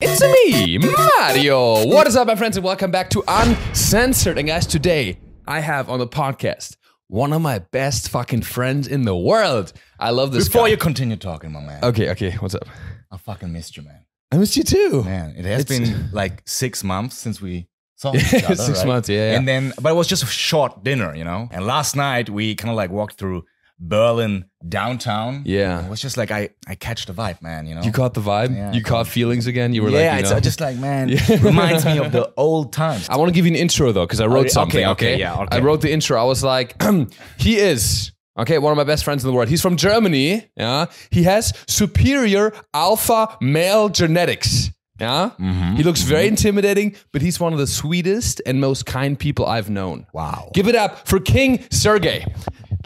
It's me, Mario. What is up, my friends, and welcome back to Uncensored. And guys, today I have on the podcast one of my best fucking friends in the world. I love this Before guy. you continue talking, my man, Okay, okay, what's up? I fucking missed you, man. I missed you too. Man, it has It's- been like six months since we saw each other. Six right? months, yeah, yeah. And then, but it was just a short dinner, you know. And last night we kind of like walked through Berlin downtown. Yeah. it was just like I I catch the vibe, man. You know. You caught the vibe? Yeah, you caught feelings again? You were yeah, like, you it's just like man, yeah. reminds me of the old times. I want to give you an intro though, because I wrote okay, something. Okay, okay, yeah, okay. I wrote the intro. I was like, he is okay, one of my best friends in the world. He's from Germany. Yeah, he has superior alpha male genetics. Yeah, Mm-hmm, he looks very intimidating, but he's one of the sweetest and most kind people I've known. Wow. Give it up for King Sergej.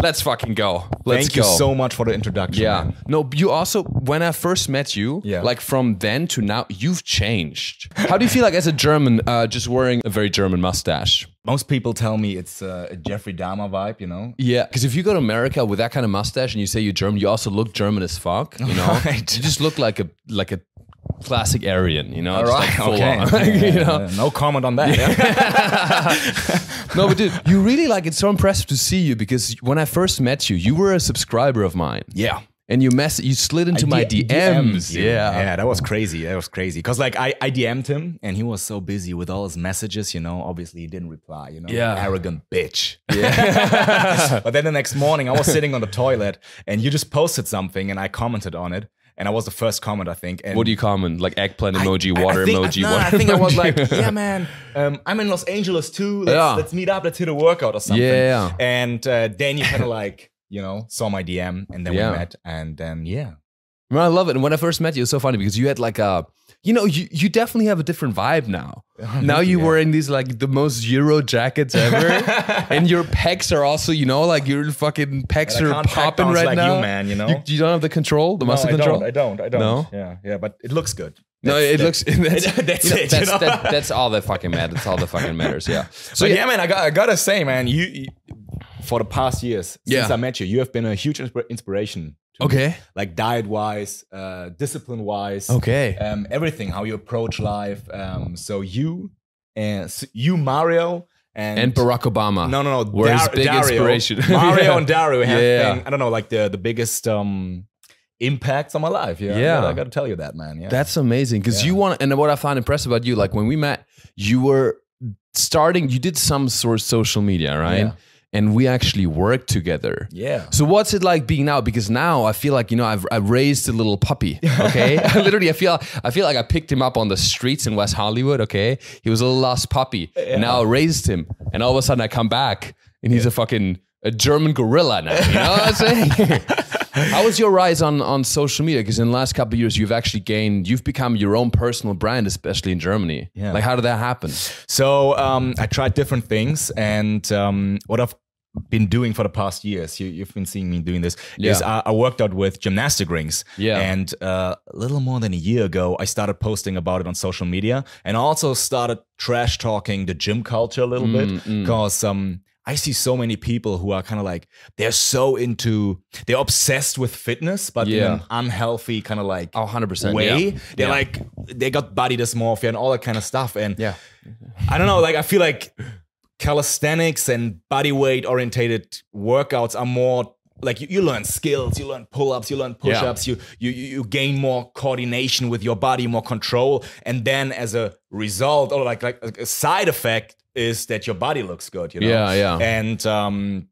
Let's fucking go. Let's Thank go. you so much for the introduction. Yeah. man. No, you also, when I first met you, Yeah. like from then to now, you've changed. How do you feel like as a German, uh, just wearing a very German mustache? Most people tell me it's uh, a Jeffrey Dahmer vibe, you know. Yeah, because if you go to America with that kind of mustache and you say you're German, you also look German as fuck. You know, Right. you just look like a like a classic Aryan. You know, All right, like okay. on. okay. you know, Uh, no comment on that. yeah. no, but dude, you really like it's so impressive to see you because when I first met you, you were a subscriber of mine. yeah. And you mess, you slid into my D- DMs. DM'd. Yeah. yeah, that was crazy. That was crazy. Cause like I, I DM'd him and he was so busy with all his messages, you know. Obviously, he didn't reply, you know. Yeah. arrogant bitch. Yeah. but then the next morning, I was sitting on the toilet and you just posted something and I commented on it, and I was the first comment, I think. And What do you comment? Like eggplant emoji, I- I water think- emoji, nah, water I think I was like, yeah, man, um, I'm in Los Angeles too. Let's, Yeah. let's meet up. Let's hit a workout or something. Yeah. And uh, then you kind of like, you know, saw my DM and then Yeah. we met. And then, yeah. I love it. And when I first met you, it was so funny because you had like a, you know, you, you definitely have a different vibe now. now you're yeah. wearing these like the most Euro jackets ever, and your pecs are also, you know, like your fucking pecs And are popping right like now. you, man, you know? you, you don't have the control, the muscle no, I control. Don't, I don't. I don't. No? Yeah, yeah, but it looks good. no, it that- looks. That's, that's you know, it, you That's, know? that- that's all that fucking matters. That's all that fucking matters. Yeah. So So yeah, man, I got I gotta say, man, you, you for the past years since Yeah. I met you, you have been a huge insp- inspiration. To. Okay. like diet wise, uh, discipline wise, Okay. um, everything, how you approach life. Um, so you and s- you Mario and, And Barack Obama. no, no, no, were his big Dario, inspiration. Mario Yeah. and Dario have Yeah. been, I don't know, like the the biggest um impacts on my life. Yeah, Yeah. I gotta, tell you that, man. Yeah, That's amazing because you want, and what I found impressive about you, like when we met, you were starting, you did some sort of social media, right? Yeah. And we actually worked together. yeah. So what's it like being now? Because now I feel like you know I've, I've raised a little puppy. Okay, literally I feel I feel like I picked him up on the streets in West Hollywood. Okay, he was a little lost puppy. And now I raised him, and all of a sudden I come back and he's a fucking a German gorilla now. You know what I'm saying? How was your rise on on social media? Because in the last couple of years you've actually gained, you've become your own personal brand, especially in Germany. Yeah. Like how did that happen? So um, I tried different things, and um, what I've been doing for the past years, you, you've been seeing me doing this, is I, I worked out with gymnastic rings. Yeah. And uh, a little more than a year ago, I started posting about it on social media, and also started trash talking the gym culture a little Mm, bit because um, I see so many people who are kind of like they're so into they're obsessed with fitness, but in Yeah. an unhealthy kind of like Oh, 100%. way. yeah. They're Yeah. like they got body dysmorphia and all that kind of stuff, and yeah. I don't know. Like I feel like calisthenics and body weight orientated workouts are more like you, you learn skills, you learn pull ups, you learn push ups, you, you you you gain more coordination with your body, more control, and then as a result, or like like a side effect is that your body looks good. You know. Yeah, yeah. And um,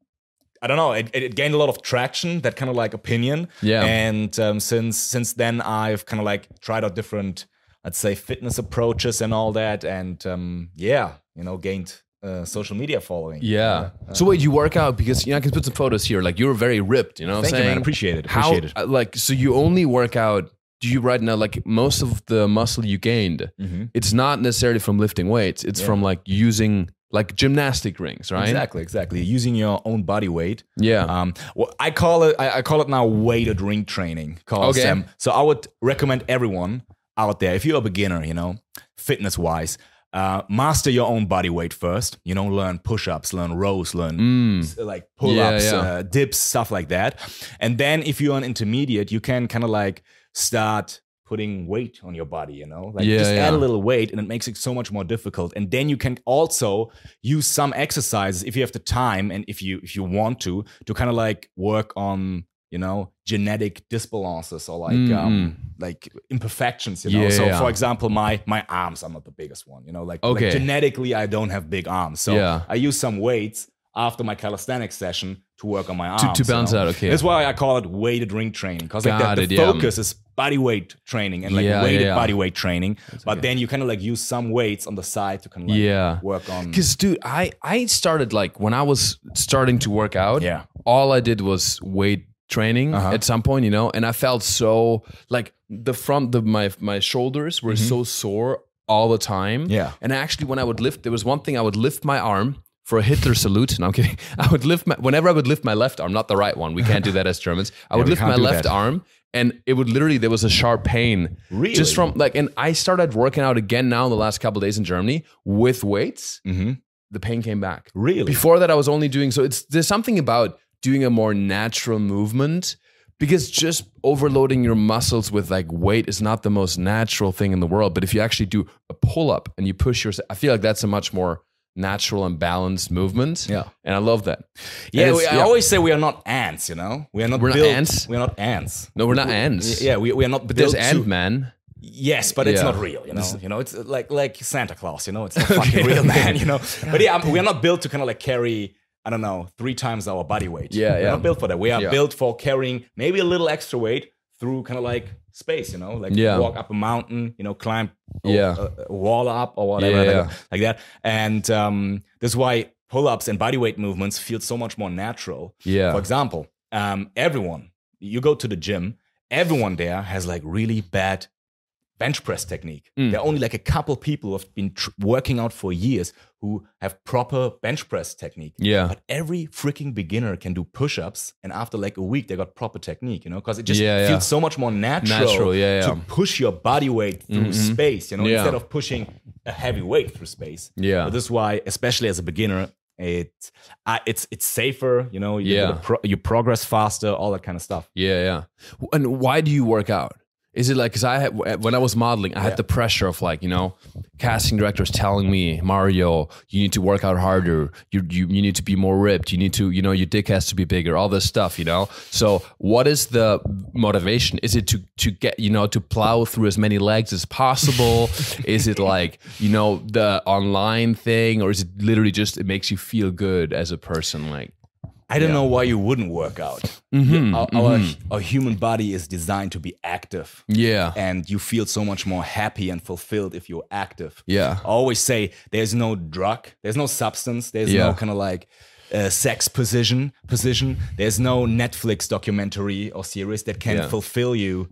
I don't know. It, it gained a lot of traction. That kind of like opinion. Yeah. And um, since since then, I've kind of like tried out different, let's say, fitness approaches and all that. And um, yeah, you know, gained uh, social media following. Yeah. so wait, you work out because you know I can put some photos here. Like you're very ripped. You know what I'm you, saying? man. Appreciate it. How Appreciate it. uh, like so you only work out? Do you right now like most of the muscle you gained? Mhm. It's not necessarily from lifting weights. It's Yeah. from like using like gymnastic rings, right? Exactly, exactly. Using your own body weight. Yeah. Um, well, I call it. I, I call it now weighted ring training. Cause, Okay. um, so I would recommend everyone out there, if you're a beginner, you know, fitness wise, uh, master your own body weight first. You know, learn push ups, learn rows, learn Mm. like pull ups, Yeah, yeah. Uh, dips, stuff like that. And then if you're an intermediate, you can kind of like start putting weight on your body, you know? Like Yeah, just add a little weight and it makes it so much more difficult. And then you can also use some exercises if you have the time and if you if you want to to kind of like work on, you know, genetic disbalances or like Mm, um like imperfections, you know. Yeah, so yeah. for example, my my arms are not the biggest one, you know, like, like Okay. genetically I don't have big arms. So Yeah. I use some weights after my calisthenics session to work on my arms. To- to you balance know? out, okay. That's why I call it weighted ring training because like Got the, it, the yeah. focus is body weight training and like Yeah, weighted yeah, body weight training. But then you kind of like use some weights on the side to kind of like Yeah. work on. Because, dude, I I started like when I was starting to work out. Yeah. All I did was weight training Uh-huh. at some point, you know, and I felt so like the front of my my shoulders were so sore all the time. Mm-hmm. Yeah. And actually, when I would lift, there was one thing I would lift my arm for a Hitler salute. No, I'm kidding. I would lift my whenever I would lift my left arm, not the right one. We can't do that as Germans. I would lift my left that. arm. And it would literally, there was a sharp pain. Really? Just from like, and I started working out again now in the last couple of days in Germany with weights. Mhm. The pain came back. Really? Before that, I was only doing so. It's there's something about doing a more natural movement because just overloading your muscles with like weight is not the most natural thing in the world. But if you actually do a pull up and you push yourself, I feel like that's a much more natural and balanced movement. Yeah. and I love that. yeah, we, it's- I always say we are not ants, you know? We are not We're not ants? We are not ants. no, we're not ants. Yeah, we, we are not but there's built Ant Man. Yes, but it's Yeah. not real, you know. You know, it's uh, like like Santa Claus, you know. It's not fucking real, man. You know. But yeah, we are not built to kind of like carry. I don't know, three times our body weight. Yeah, We're yeah. not built for that. We are Yeah. built for carrying maybe a little extra weight through kind of like space, you know, like Yeah. walk up a mountain, you know, climb a, Yeah. a, a wall up or whatever, Yeah, like, like that. And um, that's why pull-ups and body weight movements feel so much more natural. Yeah. For example, um, everyone, you go to the gym, everyone there has like really bad bench press technique. Mm. There are only like a couple people who have been tr- working out for years who have proper bench press technique. Yeah. But every freaking beginner can do push ups, and after like a week, they got proper technique, you know, because it just Yeah, yeah. feels so much more natural, Natural, yeah, yeah. to push your body weight through Mhm. space, you know, Yeah. instead of pushing a heavy weight through space. Yeah. But this is why, especially as a beginner, it uh, it's it's safer. You know, you, Yeah. pro- you progress faster, all that kind of stuff. Yeah, yeah. And why do you work out? Is it like because I had when I was modeling, I had Yeah. the pressure of like you know, casting directors telling me, Mario, you need to work out harder. You you you need to be more ripped. You need to you know your dick has to be bigger. All this stuff, you know. So what is the motivation? Is it to to get you know to plow through as many legs as possible? is it like you know the online thing, or is it literally just it makes you feel good as a person? Like I don't know why you wouldn't work out. Mhm, Our, our, our human body is designed to be active. yeah, And you feel so much more happy and fulfilled if you're active. yeah, I always say there's no drug, there's no substance, there's Yeah. no kind of like uh, sex position, position. There's no Netflix documentary or series that can Yeah. fulfill you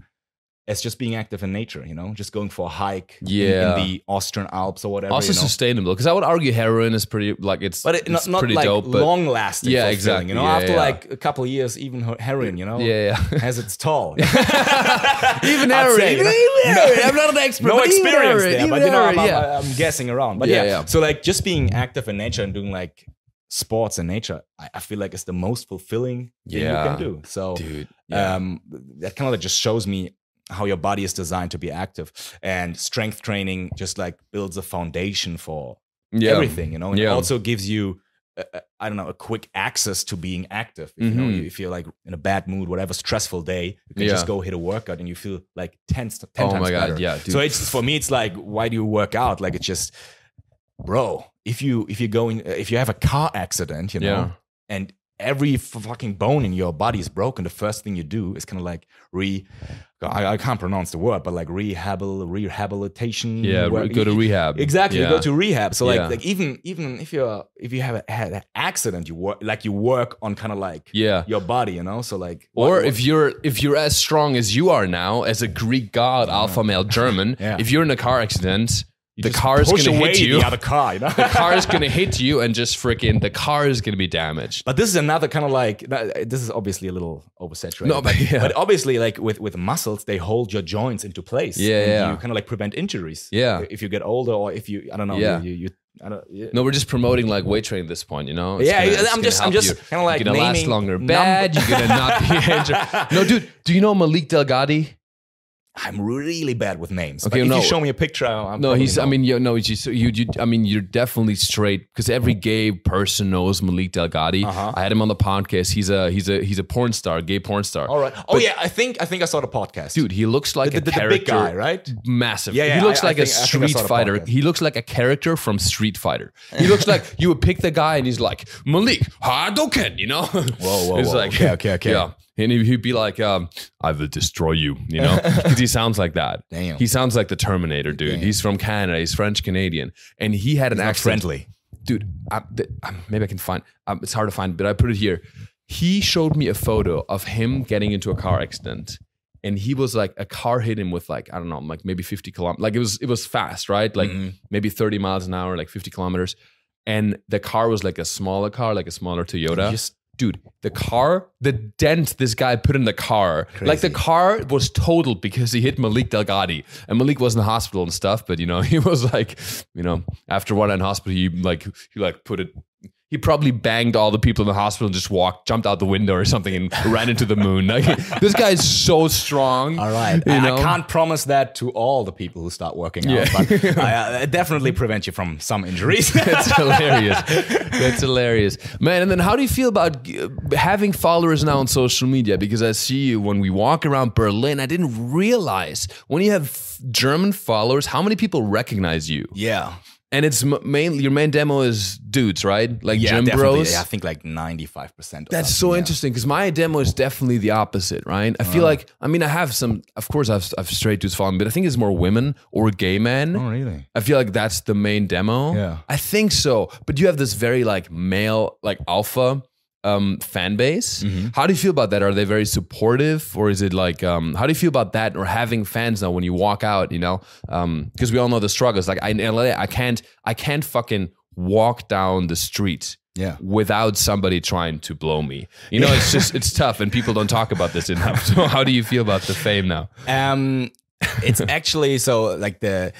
as just being active in nature. You know, just going for a hike in- Yeah. in, the Austrian Alps or whatever. also you know? sustainable because I would argue heroin is pretty like it's but it, it's not, not pretty like dope. Long lasting. Yeah, exactly. You know, Yeah, after yeah. like a couple of years, even heroin, you know, yeah, yeah. has its toll. even heroin, say, you even, know? even heroin. I'm not an expert. no experience heroin, there, but you know, I'm, I'm- I'm guessing around. But Yeah, so like just being active in nature and doing like sports in nature, I, I feel like it's the most fulfilling thing Yeah. you can do. So dude. Um, that kind of like just shows me how your body is designed to be active, and strength training just like builds a foundation for yeah. everything, you know, and Yeah. it also gives you. I a- I don't know, a quick access to being active. If, you know, mm-hmm. if you're like in a bad mood, whatever stressful day, you can Yeah. just go hit a workout and you feel like 10, 10 Oh times my god, better. yeah, dude. So it's for me, it's like, why do you work out? Like it's just, bro. If you if you go in, if you have a car accident, you know, Yeah. and every fucking bone in your body is broken, the first thing you do is kind of like re. I, I can't pronounce the word, but like rehabil rehabilitation. yeah, re- go to rehab. Exactly, Yeah. you go to rehab. So like, Yeah. like even even if you're if you have a, had an accident, you work like you work on kind of like yeah. your body, you know. So like, Or what- if you're if you're as strong as you are now, as a Greek god, alpha male German, Yeah. if you're in a car accident, you the car is gonna hit you. the other car, you know. the car is gonna hit you, and just freaking the car is gonna be damaged. But this is another kind of like this is obviously a little oversaturated. No, but yeah. but obviously, like with with muscles, they hold your joints into place. Yeah, and yeah. You kind of like prevent injuries. Yeah. If you get older, or if you, I don't know. Yeah. You, you, I don't. Yeah. No, we're just promoting like weight training at this point, you know? It's Yeah, gonna- I'm gonna just- I'm just kinda like You're gonna last longer. Bad, you're gonna not be injured. No, dude, do you know Malik Delgado? I'm really bad with names. Okay, but if you show me a picture, I'm No, he's. I mean, you no, he's just, you, you. I mean, you're definitely straight because every gay person knows Malik Delgado. Uh-huh. I had him on the podcast. He's a he's a he's a porn star, gay porn star. all right. Oh yeah, I think I think I saw the podcast, dude, he looks like The, a the, the big guy, right? Massive. Yeah, yeah, He looks I- like a think- I think I Street Fighter. He looks like a character from Street Fighter. He looks like you would pick the guy and he's like Malik Hadoken, you know? Whoa, whoa, He's whoa. like, Okay, okay, okay. Yeah. And he- he'd be like, um, I will destroy you, you know? Because he sounds like that. Damn. He sounds like the Terminator, dude. Damn. He's from Canada. He's French Canadian. And he had an Not accent friendly. dude I, th- um, maybe i can find um, it's hard to find but i put it here he showed me a photo of him getting into a car accident and he was like a car hit him with like i don't know like maybe 50 kilometers like it was it was fast right like Mhm. maybe 30 miles an hour like 50 kilometers and the car was like a smaller car like a smaller toyota Just- dude the car the dent this guy put in the car. Like the car was totaled because he hit malik delgado and malik was in the hospital and stuff but you know he was like you know after one in hospital he like he like put it he probably banged all the people in the hospital and just walked jumped out the window or something and ran into the moon like this guy is so strong All right. you I, know I can't promise that to all the people who start working Yeah. out, but I, uh, definitely prevent you from some injuries. That's hilarious. That's hilarious, man. And then, how do you feel about uh, having followers now on social media? Because I see you when we walk around Berlin. I didn't realize when you have German followers, how many people recognize you. yeah. And it's m- mainly your main demo is dudes, right? Like Yeah, gym definitely. bros. Yeah, I think like 95%. That's so yeah. interesting because my demo is definitely the opposite, right? I feel uh. like, I mean, I have some, of course, I've, I've straight dudes following, but I think it's more women or gay men. Oh, really? I feel like that's the main demo. Yeah. I think so. But you have this very like male, like alpha um fan base. Mm-hmm. How do you feel about that? Are they very supportive or is it like um how do you feel about that or having fans now when you walk out, you know? Um because we all know the struggles. Like I, in LA, I can't I can't fucking walk down the street Yeah. without somebody trying to blow me. You know, it's just it's tough and people don't talk about this enough. So how do you feel about the fame now? Um, it's actually so like the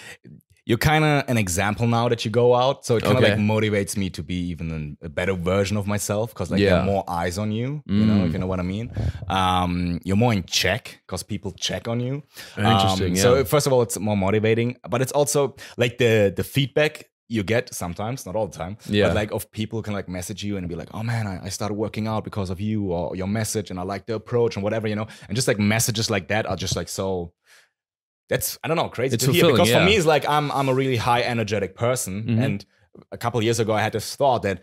you're kind of an example now that you go out, so it kind of Okay. like motivates me to be even a better version of myself because like there Yeah. are more eyes on you. You know, if you know what I mean. Um, you're more in check because people check on you. Interesting, Um, yeah. So first of all, it's more motivating, but it's also like the the feedback. You get sometimes, not all the time, Yeah. but like of people can like message you and be like, "Oh man, I, I started working out because of you or your message, and I like the approach and whatever, you know." And just like messages like that are just like so that's I don't know crazy It's to hear because yeah. for me it's like I'm I'm a really high energetic person Mhm. and a couple years ago I had this thought that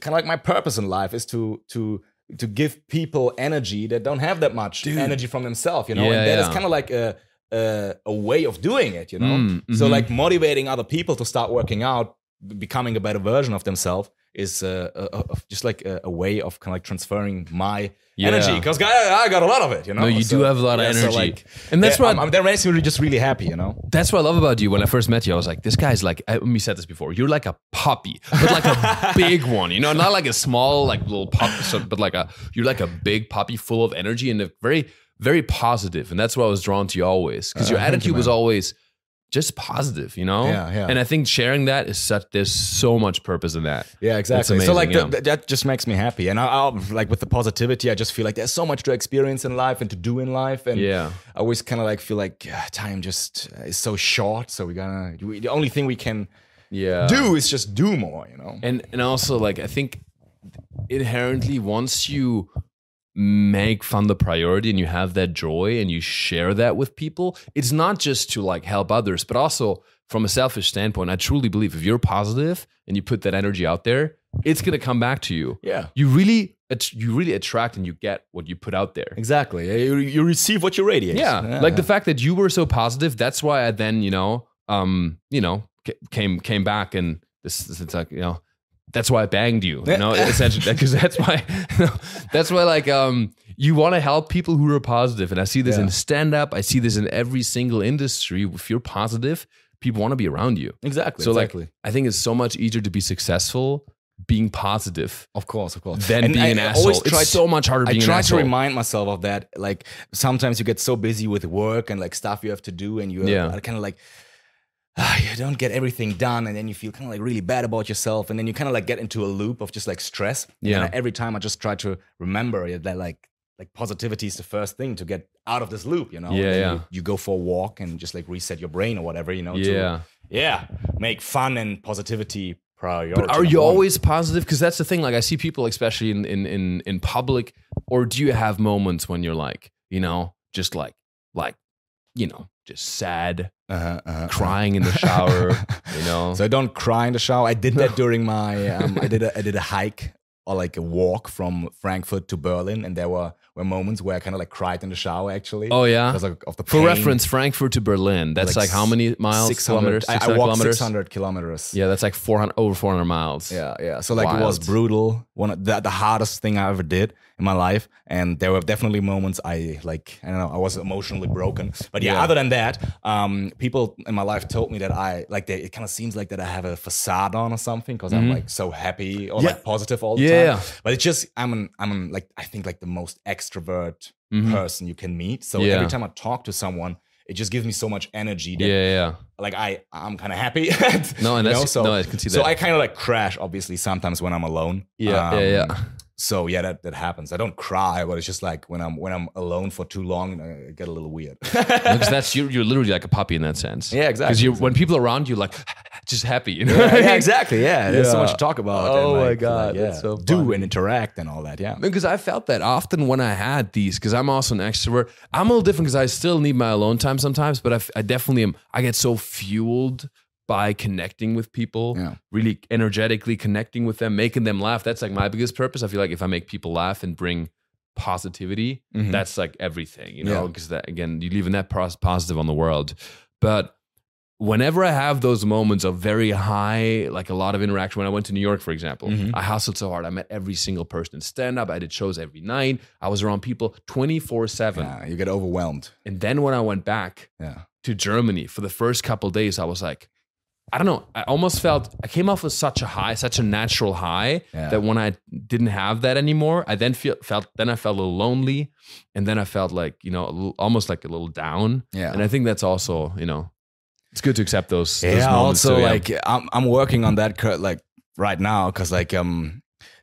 kind of like my purpose in life is to to to give people energy that don't have that much energy from themselves you know Yeah, and that is yeah. kind of like a, a a way of doing it you know Mm, so mhm. like motivating other people to start working out becoming a better version of themselves is uh, a, a, a- just like a, a way of kind of like transferring my Yeah. energy because I, I got a lot of it you know No, you do have a lot of yeah, so, energy. like, And that's yeah, what- I'm- I'm- that makes me just really happy you know That's what I love about you. When I first met you, I was like, this guy's like, I, we said this before, you're like a puppy, but like a big one, you know, not like a small, like little pup, so, but like a, you're like a big puppy full of energy and a very, very positive. And that's why I was drawn to you always because your Uh, thank you, attitude was always just positive, you know? Yeah, yeah. And I think sharing that is such, there's so much purpose in that. Yeah, exactly. That's so like amazing, yeah. th- that just makes me happy, and I, I'll, like with the positivity, I just feel like there's so much to experience in life and to do in life, and Yeah. I always kind of like feel like ah, time just uh, is so short, so we gotta we, the only thing we can Yeah. do is just do more, you know. And and also like I think inherently once you make fun the priority and you have that joy and you share that with people, it's not just to like help others, but also from a selfish standpoint, I truly believe if you're positive and you put that energy out there, it's gonna come back to you. Yeah. You really you really attract and you get what you put out there. Exactly. You, you receive what you radiate. Yeah, like the fact that you were so positive. That's why I then, you know, um, you know, came came back and this, this it's like, you know, that's why I banged you. You know, essentially, because that's why, that's why, like, um, you want to help people who are positive, and I see this Yeah. in stand up. I see this in every single industry. If you're positive, people want to be around you. exactly. So, exactly. like, I think it's so much easier to be successful being positive Of course, of course. than And being I an asshole. always It's try so much harder I being ass. I try to remind myself of that. Like sometimes you get so busy with work and like stuff you have to do, and you Yeah. kind of like ah, you don't get everything done, and then you feel kind of like really bad about yourself, and then you kind of like get into a loop of just like stress. Yeah. I- every time I just try to remember that like like positivity is the first thing to get out of this loop, you know. Yeah, yeah. You, you go for a walk and just like reset your brain or whatever, you know. Yeah. To, yeah. Make fun and positivity priority. But are you one. always positive? Because that's the thing. Like I see people, especially in, in in in public, or do you have moments when you're like, you know, just like like, you know, just sad, uh-huh, uh-huh, crying in the shower, you know? So I don't cry in the shower. I did that during my um, I did a I did a hike or like a walk from Frankfurt to Berlin, and there were were moments where I kind of like cried in the shower actually. oh yeah. because of, of the For reference, Frankfurt to Berlin. That's like, Like how many miles? 600 Kilometers? I, I 600 walked kilometers. 600 kilometers. Yeah, that's like 400 over 400 miles. Yeah, yeah. So like it was brutal. One of the, the hardest thing I ever did in my life, and there were definitely moments I like. I don't know. I was emotionally broken. But yeah, Yeah. other than that, um, people in my life told me that I like. They, it kind of seems like that I have a facade on or something because I'm like so happy or Mm-hmm. Yeah. like positive all the Yeah. time. But it's just I'm an I'm an, like I think like the most extrovert Mhm. person you can meet. So every time I talk to someone. It just gives me so much energy that Yeah, yeah. like I I'm kind of happy. No, and that's- so, no, I can see that. So. I kind of like crash obviously sometimes when I'm alone. Yeah, yeah, yeah. So yeah, that, that happens. I don't cry, but it's just like when I'm when I'm alone for too long, I get a little weird. Because that's you're, you're literally like a puppy in that sense. Yeah, exactly, Because you when people are around you, like just happy. You know? yeah, yeah, exactly. Yeah, there's so Yeah. much to talk about. Oh and my God, like, yeah, that's so do and interact and all that. Yeah, Because I felt that often when I had these, because I'm also an extrovert. I'm a little different because I still need my alone time sometimes, but I, f- I definitely am. I get so fueled by connecting with people, Yeah. really energetically connecting with them, making them laugh. That's like my biggest purpose. I feel like if I make people laugh and bring positivity, Mhm. that's like everything, you know, Yeah. because that again, you leave a net pros- positive on the world. But whenever I have those moments of very high, like a lot of interaction, when I went to New York, for example, Mhm. I hustled so hard. I met every single person in stand up. I did shows every night. I was around people 24 7. you get overwhelmed. And then when I went back Yeah, to Germany for the first couple days, I was like, I don't know. I almost felt I came off with such a high, such a natural high Yeah. that when I didn't have that anymore, I then feel, felt then I felt a little lonely, and then I felt like you know little, almost like a little down. yeah. And I think that's also you know it's good to accept those. those yeah moments also too, yeah. like I'm, I'm working on that cur- like right now because like um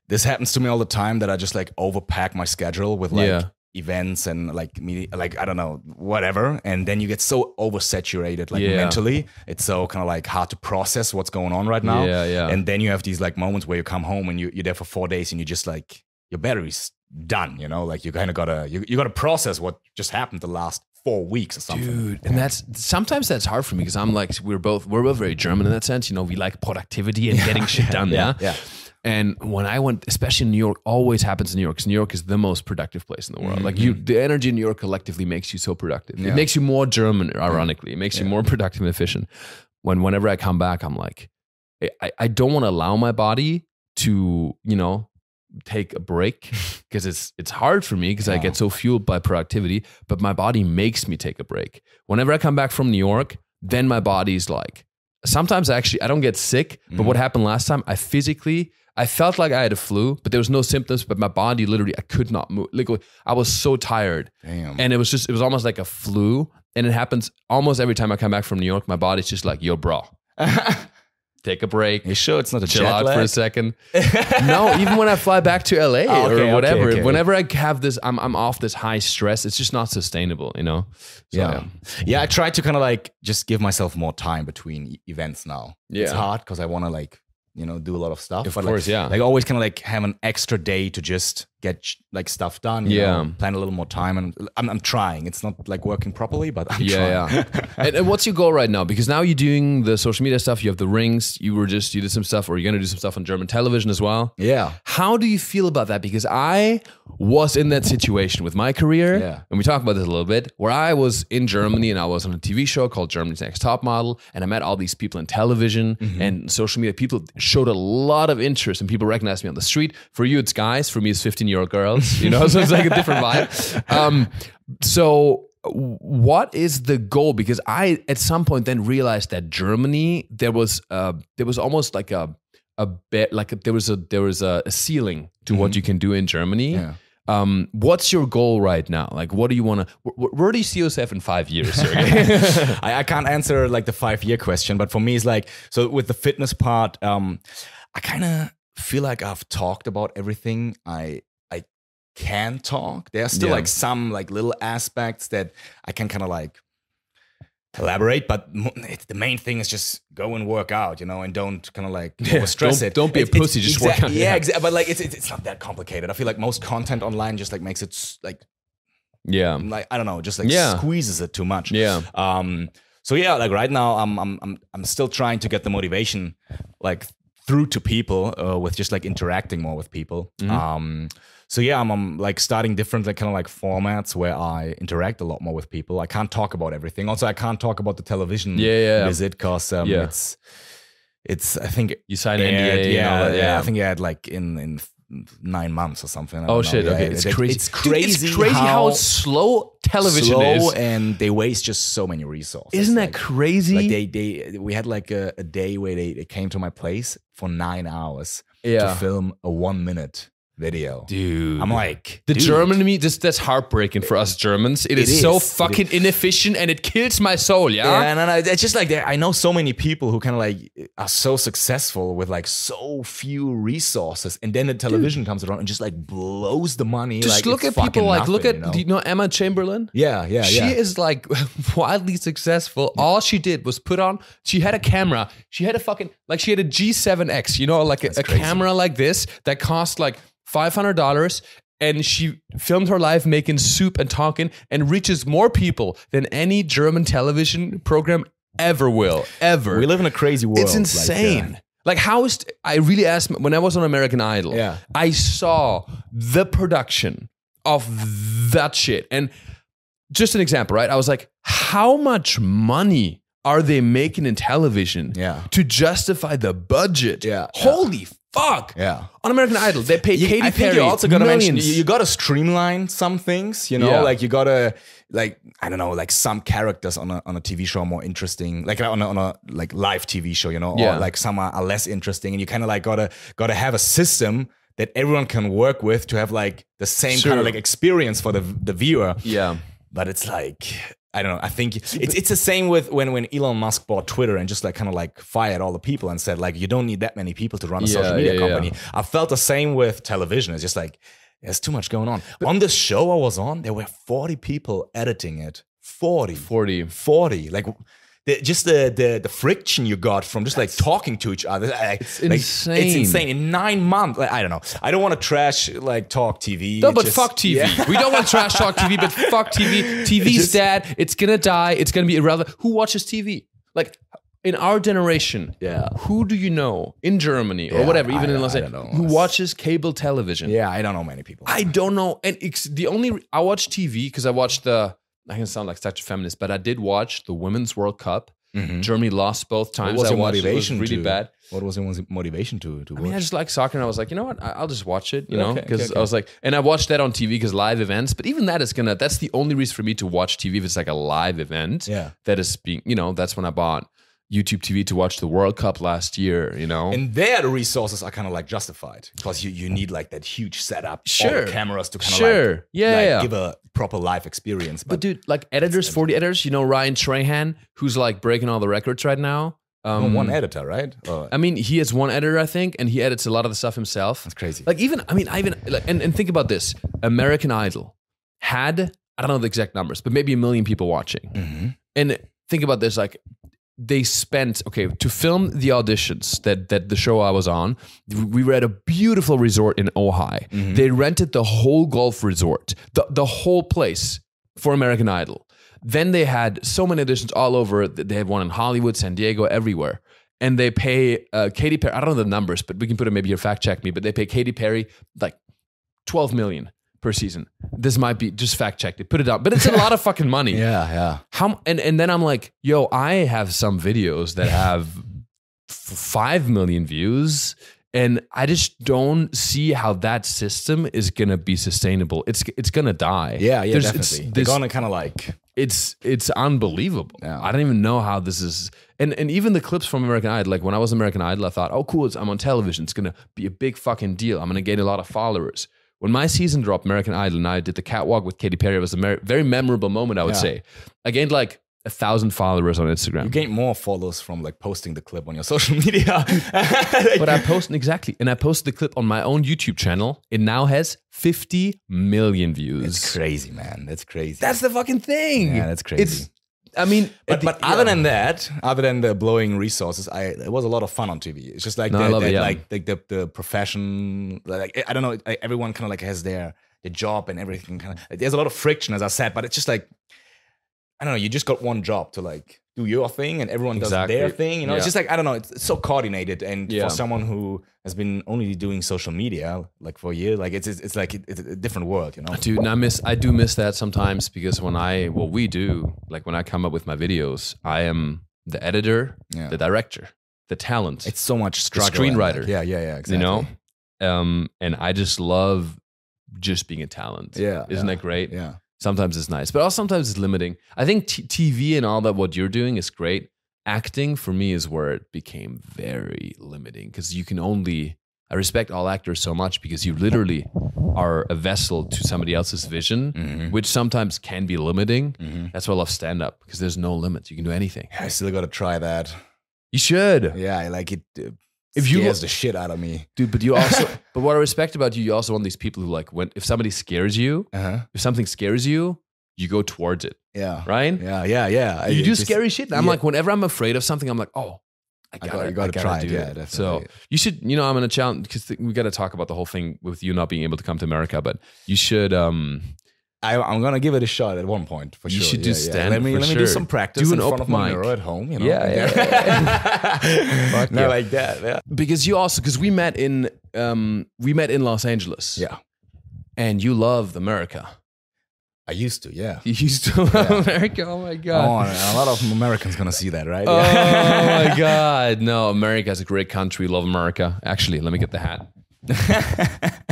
this happens to me all the time that i just like overpack my schedule with like Yeah. Events and like me like i don't know whatever and then you get so oversaturated like Yeah. mentally it's so kind of like hard to process what's going on right now Yeah, yeah. and then you have these like moments where you come home and you, you're there for four days and you're just like your battery's done you know like you kind of gotta you, you gotta process what just happened the last four weeks or something Dude, and that's sometimes that's hard for me because I'm like we're both we're both very German in that sense. You know, we like productivity and getting shit done. Yeah, yeah. And when I went, especially in New York, always happens in New York because New York is the most productive place in the world. Like you, mm-hmm. the energy in New York collectively makes you so productive. Yeah. It makes you more German. Ironically, it makes you more productive and efficient. When whenever I come back, I'm like, I, I don't want to allow my body to you know take a break because it's it's hard for me because I get so fueled by productivity, but my body makes me take a break. Whenever I come back from New York, then my body's like sometimes actually I don't get sick, but what mm-hmm. happened last time, I physically I felt like I had a flu, but there was no symptoms, but my body literally I could not move. Like I was so tired. Damn. And it was just it was almost like a flu. And it happens almost every time I come back from New York, my body's just like, yo, bro, take a break. you sure it's not a Chill jet out for a second. no, even when I fly back to LA Oh, okay, okay, or whatever, okay. whenever I have this, I'm I'm off this high stress. It's just not sustainable, you know. So, yeah. yeah i try to kind of like just give myself more time between events now Yeah, it's hard because i want to like you know do a lot of stuff Of but course, like, yeah. like always kind of like have an extra day to just get like stuff done you Yeah. know, plan a little more time and I'm, I'm trying it's not like working properly but i'm Yeah, trying yeah. and, and what's your goal right now? Because now you're doing the social media stuff. You have the rings. You were just you did some stuff, or you're gonna do some stuff on German television as well. yeah How do you feel about that? Because I was in that situation with my career, Yeah. and we talked about this a little bit, where I was in Germany and I was on a TV show called Germany's Next Top Model, and I met all these people in television Mm-hmm. and social media. People showed a lot of interest, and people recognized me on the street. For you, it's guys. For me, it's 15 year old girls. You know, so it's like a different vibe. Um, so what is the goal because i at some point then realized that germany there was uh there was almost like a a bit like there was a there was a, a ceiling to what you can do in germany Yeah. um what's your goal right now like what do you want to where, where do you see yourself in five years I, I can't answer like the five year question, but for me, it's like so with the fitness part. Um, I kind of feel like I've talked about everything I can talk. There are still Yeah. like some like little aspects that I can kind of like elaborate, but the main thing is just go and work out, you know, and don't kind of like stress it. don't be a It's- it's pussy, just work out, Yeah, yeah. exactly. But like it's, it's it's not that complicated. I feel like most content online just like makes it like Yeah. like I don't know, just like Yeah. squeezes it too much. Yeah. Um. So yeah, like right now, I'm I'm I'm I'm still trying to get the motivation, like through to people uh, with just like interacting more with people. Mm-hmm. Um. So yeah, I'm, I'm like starting different like kind of like formats where I interact a lot more with people. I can't talk about everything. Also, I can't talk about the television Yeah, yeah, yeah. visit because um, Yeah. it's it's I think You signed an NDA. yeah, that, yeah, I think yeah, like in in nine months or something. Oh know. shit! Yeah, Okay, it- it's crazy. It's Dude, crazy. it's crazy how, slow television slow is. and they waste just so many resources. Isn't that Like- crazy? Like they, they, we had like a, a day where they, they came to my place for nine hours yeah, to film a one minute video. dude. I'm like, the dude, German to me, just that's heartbreaking for us Germans. It is, so is. It fucking inefficient, and it kills my soul. Yeah. Yeah, and, and it's just like. I know so many people who kind of like are so successful with like so few resources, and then the television comes around and just like blows the money. Just like look at people like look at you know? do you know Emma Chamberlain? yeah, yeah, she yeah. is like wildly successful. All she did was put on. She had a camera. She had a fucking like she had a G7X. You know, like a, a camera like this that cost like five hundred dollars. And she filmed her life making soup and talking, and reaches more people than any German television program ever will. Ever. we live in a crazy world. It's like, uh, insane. Like, how is I really asked when I was on American Idol? Yeah. I saw the production of that shit, and just an example, right? I was like, how much money are they making in television? Yeah. To justify the budget? Yeah. Holy fuck. yeah. On American Idol, they pay You- Katy I think Perry you also gotta mention millions. you, you gotta streamline some things, you know, Yeah. like you gotta like I don't know, like some characters on a on a TV show are more interesting, like on a, on a like live TV show, you know, Yeah. or like some are, are less interesting, and you kind of like gotta gotta have a system that everyone can work with to have like the same kind of like experience for the the viewer. yeah. But it's like I don't know. I think it's it's the same with when when Elon Musk bought Twitter and just like kind of like fired all the people and said like you don't need that many people to run a Yeah, social media yeah, yeah. company. I felt the same with television. It's just like there's too much going on. on the show I was on, there were 40 people editing it. 40. 40. 40. Like the, just the, the the friction you got from just like talking to each other. Like, it's insane. It's insane. In nine months, like, I don't know. I don't want to trash like talk TV. No, It but just- fuck TV. Yeah. We don't want to trash talk TV, but fuck TV. TV's just- dead. It's gonna die. It's gonna be irrelevant. Who watches TV? Like in our generation, Yeah. Who do you know in Germany or Yeah, whatever, even I- in Los Angeles, who watches cable television? Yeah, I don't know many people. I don't know. And it's the only I watch TV because I watch the. I can sound like such a feminist, but I did watch the Women's World Cup. Mhm. Germany lost both times. What was I your watched it. It was motivation? really to, bad. What was your motivation to to I mean, I just like soccer, and I was like, you know what? I'll just watch it, you know, Okay, because okay, okay. I was like, and I watched that on TV because live events. But even that is gonna. That's the only reason for me to watch TV if it's like a live event. Yeah. that is being, you know, that's when I bought YouTube TV to watch the World Cup last year. You know, and there, the resources are kind of like justified because you, you need like that huge setup, all Sure. the cameras to kind of Sure. like, Yeah, like, yeah. give a proper live experience. but dude, like editors, forty editors. You know, Ryan Trahan, who's like breaking all the records right now. Um, one editor, right? Oh, I mean, he has one editor, I think, and he edits a lot of the stuff himself. that's crazy. Like even, I mean, I even like, and, and think about this: American Idol had I don't know the exact numbers, but maybe a million people watching. Mhm. And think about this: like they spent okay to film the auditions that that the show I was on. We were at a beautiful resort in Ojai. They rented the whole golf resort, the the whole place for American Idol. Then they had so many auditions all over. They had one in Hollywood, San Diego, everywhere. And they pay uh, Katy Perry. I don't know the numbers, but we can put it maybe here. Fact check me. But they pay Katy Perry like twelve million per season. This might be just fact checked it. Put it out, but it's a lot of fucking money. Yeah, yeah. How and and then I'm like, yo, I have some videos that have five million views, and I just don't see how that system is gonna be sustainable. It's it's gonna die. Yeah, yeah, There's- it's- definitely. They're gonna kind of like it's it's unbelievable. Yeah. I don't even know how this is. And and even the clips from American Idol, like when I was American Idol, I thought, oh cool, it's, I'm on television. It's gonna be a big fucking deal. I'm gonna gain a lot of followers. When my season dropped, American Idol, and I did the catwalk with Katy Perry, it was a mer- very memorable moment. I would Yeah. say. I gained like a thousand followers on Instagram. You gain more followers from like posting the clip on your social media. But I post exactly, and I posted the clip on my own YouTube channel. It now has 50 million views. it's crazy, man. That's crazy. That's the fucking thing. Yeah, that's crazy. It's, I mean, But, the- but other yeah. than that, other than the blowing resources, I it was a lot of fun on TV. It's just like No, I the, it, yeah. like like the the profession. Like I don't know, like, everyone kind of like has their their job and everything. Kind of there's a lot of friction, as I said, but it's just like I don't know. You just got one job to like do your thing, and everyone does their thing. You know, it's just like I don't know. It's, it's so coordinated, and Yeah. for someone who has been only doing social media like for a year, like it's it's, it's like it's a different world. You know. Dude, and I miss I do miss that sometimes because when I what we do, like when I come up with my videos, I am the editor, Yeah. the director, the talent. It's so much struggle. and, screenwriter. yeah, yeah, yeah. Exactly. you know? Um and I just love just being a talent. Yeah, Isn't yeah. that great? Yeah. Sometimes it's nice, but also sometimes it's limiting. I think t- TV and all that what you're doing is great. Acting for me is where it became very limiting because you can only. I respect all actors so much because you literally are a vessel to somebody else's vision, Mhm. which sometimes can be limiting. Mhm. That's why I love stand up because there's no limits. You can do anything. I still got to try that. You should, Yeah, I like it. If you- scares the shit out of me. dude. But you also, but what I respect about you, you also want these people who like when if somebody scares you, Uh huh. if something scares you, you go towards it, Yeah. right? Yeah. Yeah. Yeah. I- you do just- scary shit. I'm yeah. like, whenever I'm afraid of something, I'm like, oh, I I gotta, gotta- you I gotta gotta try it. do Yeah, it. definitely. So you should, you know, I'm gonna challenge because we got to talk about the whole thing with you not being able to come to America, but you should. um I, I'm gonna give it a shot at one point for You sure. You should do Yeah, yeah. stand Let me let me do some practice Do in front of my mirror at home. You know. Yeah, yeah, yeah. like that. Yeah. Because you also because we met in um we met in Los Angeles. Yeah. and you loved America. I used to. Yeah. You used to love Yeah. America. Oh my Oh, god. a lot of Americans gonna see that, right? Oh my god. No, America is a great country. Love America. Actually, let me get the hat.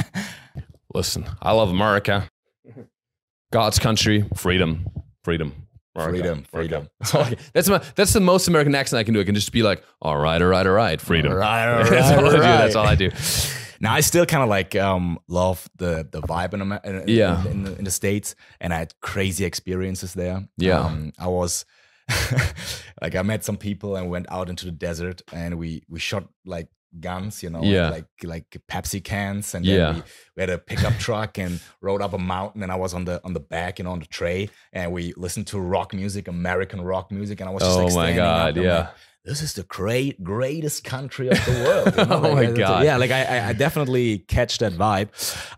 Listen, I love America. God's country, freedom, freedom, America, Freedom, freedom. That's, all I can- that's my that's the most American accent I can do. I can just be like, all right, all right, all right, freedom. All right, all that's right, all I do. That's all I do. Now I still kind of like um, love the the vibe in, Amer- in, Yeah. in, in, the, in the states, and I had crazy experiences there. Yeah. um, I was like I met some people and went out into the desert, and we we shot like guns, you know, Yeah. like like Pepsi cans, and then Yeah. we, we had a pickup truck and rode up a mountain, and I was on the on the back, you know, on the tray, and we listened to rock music, American rock music, and I was just Oh like, my standing up, God, and yeah. like, this is the great greatest country of the world. you know, Oh like, my God. Yeah, like I, I- I definitely catch that vibe.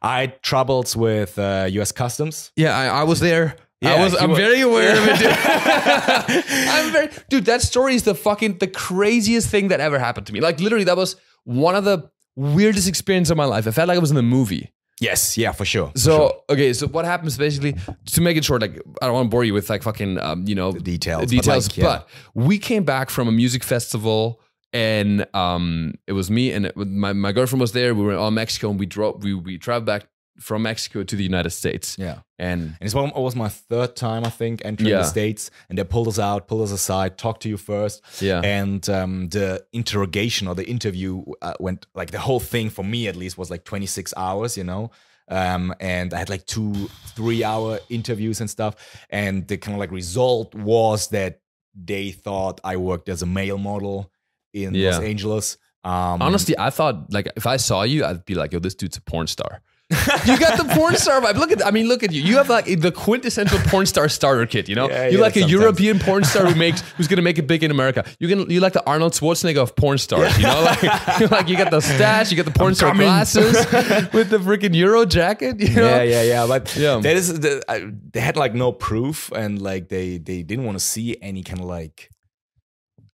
I had troubles with uh, U.S. Customs. Yeah, I, I was there. I was. I'm were- very aware of it, dude. I'm very, dude. That story is the fucking the craziest thing that ever happened to me. Like literally, that was one of the weirdest experiences of my life. I felt like I was in a movie. Yes, yeah, for sure. for So sure. okay, so what happens basically? To make it short, like I don't want to bore you with like fucking um, you know The details, but, details. like, yeah. But we came back from a music festival, and um, it was me and it, my my girlfriend was there. We were in Mexico, and we drove. We we traveled back from Mexico to the United States, yeah, and and it's one, it was my third time I think entering Yeah. the states, and they pulled us out, pulled us aside, talked to you first, yeah, and um, the interrogation or the interview uh, went like the whole thing for me at least was like 26 hours, you know. Um, and I had like two, three hour interviews and stuff. And the kind of like result was that they thought I worked as a male model in Yeah. Los Angeles. Um, Honestly, I thought like if I saw you, I'd be like, "Yo, this dude's a porn star." You got the porn star vibe. Look at, I mean, look at you. You have like the quintessential porn star starter kit. You know, Yeah, you're yeah, like a sometimes. European porn star who makes who's gonna make it big in America. You can you like the Arnold Schwarzenegger of porn stars. You know, like you're like you got the stash, you got the porn star coming. glasses with the freaking Euro jacket. You know? yeah, yeah, yeah. But Yeah. that is they had like no proof, and like they they didn't want to see any kind of like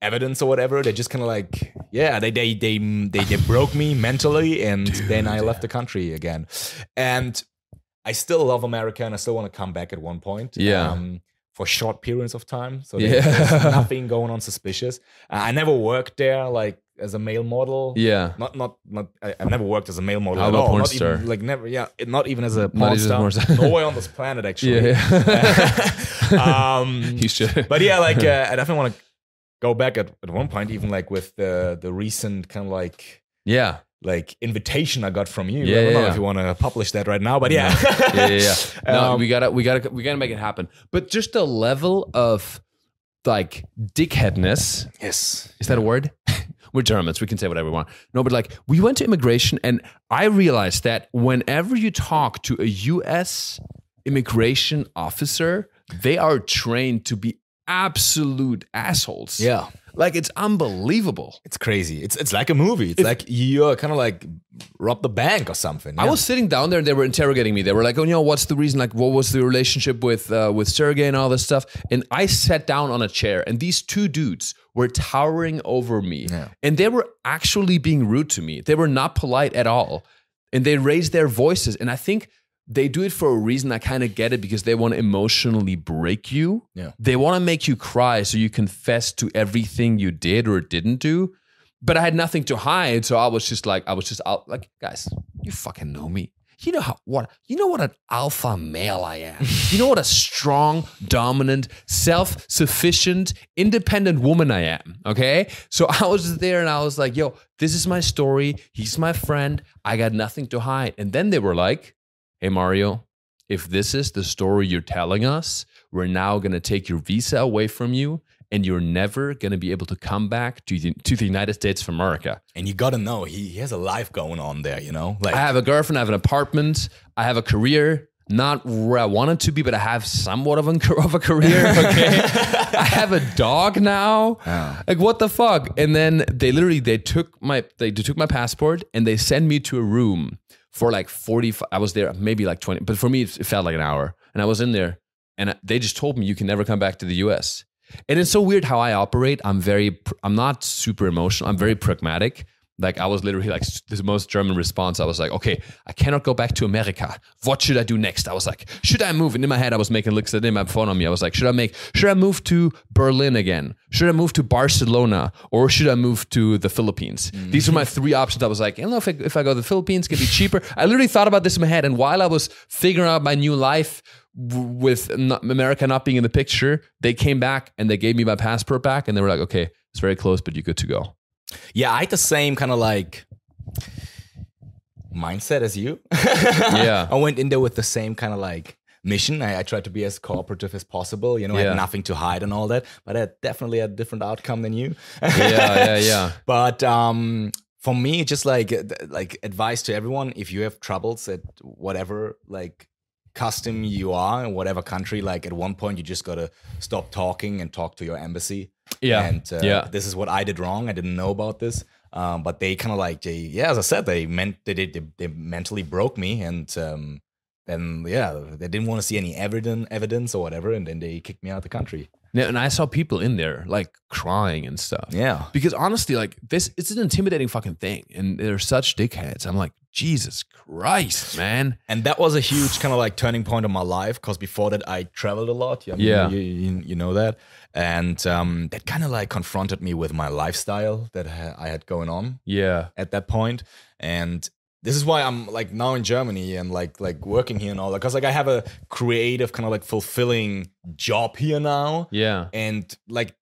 evidence or whatever. They just kind of like yeah, they they they they they broke me mentally, and then I left the country again. And I still love America, and I still want to come back at one point. Yeah. Um, for short periods of time, so Yeah. there's nothing going on suspicious. Uh, I never worked there like as a male model. Yeah. Not, not, not. I, I've never worked as a male model How at about all. not star? Even, like never. Yeah, not even as a porn even as a star. star. Nowhere on this planet, actually. Yeah. um, You should. but yeah, like uh, I definitely want to go back at, at one point, even like with the the recent kind of like yeah. like invitation I got from you. Yeah, I don't know yeah. if you want to publish that right now, but yeah, yeah, yeah, yeah. No, Um, we gotta, we gotta, we gotta make it happen. But just the level of like dickheadness. Yes. Is that a word? We're Germans. We can say whatever we want. No, but like we went to immigration, and I realized that whenever you talk to a U.S. immigration officer, they are trained to be absolute assholes. Yeah. Like it's unbelievable. It's crazy. It's it's like a movie. It's like you're kind of like rob the bank or something. I Yeah. was sitting down there and they were interrogating me. They were like, "Oh, you know, what's the reason? Like, what was the relationship with uh, with Sergej and all this stuff?" And I sat down on a chair, and these two dudes were towering over me, Yeah. and they were actually being rude to me. They were not polite at all, and they raised their voices. And I think they do it for a reason. I kind of get it because they want to emotionally break you. Yeah. They want to make you cry so you confess to everything you did or didn't do. But I had nothing to hide, so I was just like, I was just out, like, guys, you fucking know me. You know how what you know what an alpha male I am. You know what a strong, dominant, self-sufficient, independent woman I am. Okay, so I was just there and I was like, "Yo, this is my story. He's my friend. I got nothing to hide." And then they were like, "Hey, Mario, if this is the story you're telling us, we're now gonna take your visa away from you." And you're never going to be able to come back to the, to the United States of America. and you gotta know he, he has a life going on there. You know, like I have a girlfriend, I have an apartment, I have a career, not where I wanted to be, but I have somewhat of a, of a career. Okay. I have a dog now. Like what the fuck? And then they literally they took my they, they took my passport and they sent me to a room for like 45 I was there maybe like 20, but for me it felt like an hour. And I was in there and they just told me you can never come back to the US. And it's so weird how I operate. I'm very, I'm not super emotional. I'm very pragmatic. Like I was literally like the most German response. I was like, okay, I cannot go back to America. What should I do next? I was like, should I move? And in my head, I was making looks at him, my phone on me. I was like, should I make, should I move to Berlin again? Should I move to Barcelona or should I move to the Philippines? Mm-hmm. These were my three options. I was like, I don't know if I, if I go to the Philippines, it could be cheaper. I literally thought about this in my head. And while I was figuring out my new life, w- with America not being in the picture, they came back and they gave me my passport back, and they were like, "Okay, it's very close, but you're good to go." Yeah, I had the same kind of like mindset as you. Yeah. I went in there with the same kind of like mission. I, I tried to be as cooperative as possible. You know, I had nothing to hide and all that, but I definitely had a different outcome than you. Yeah, yeah, yeah. But um, for me, just like like advice to everyone: if you have troubles at whatever like custom you are in whatever country, like at one point you just gotta stop talking and talk to your embassy. Yeah, and uh, yeah. this is what I did wrong. I didn't know about this. Um, but they kind of like they yeah, as I said, they meant they did they, they mentally broke me and. Um, then yeah, they didn't want to see any evidence, evidence or whatever, and then they kicked me out of the country. Yeah, and I saw people in there like crying and stuff. Yeah, Because honestly, like this, it's an intimidating fucking thing, and they're such dickheads. I'm like, Jesus Christ, man. and that was a huge kind of like turning point in my life because before that I traveled a lot. I mean, Yeah. you, you, you know that, and um, that kind of like confronted me with my lifestyle that ha- I had going on Yeah, at that point, and this is why I'm like now in Germany and like like working here and all that because like I have a creative kind of like fulfilling job here now, yeah. and like.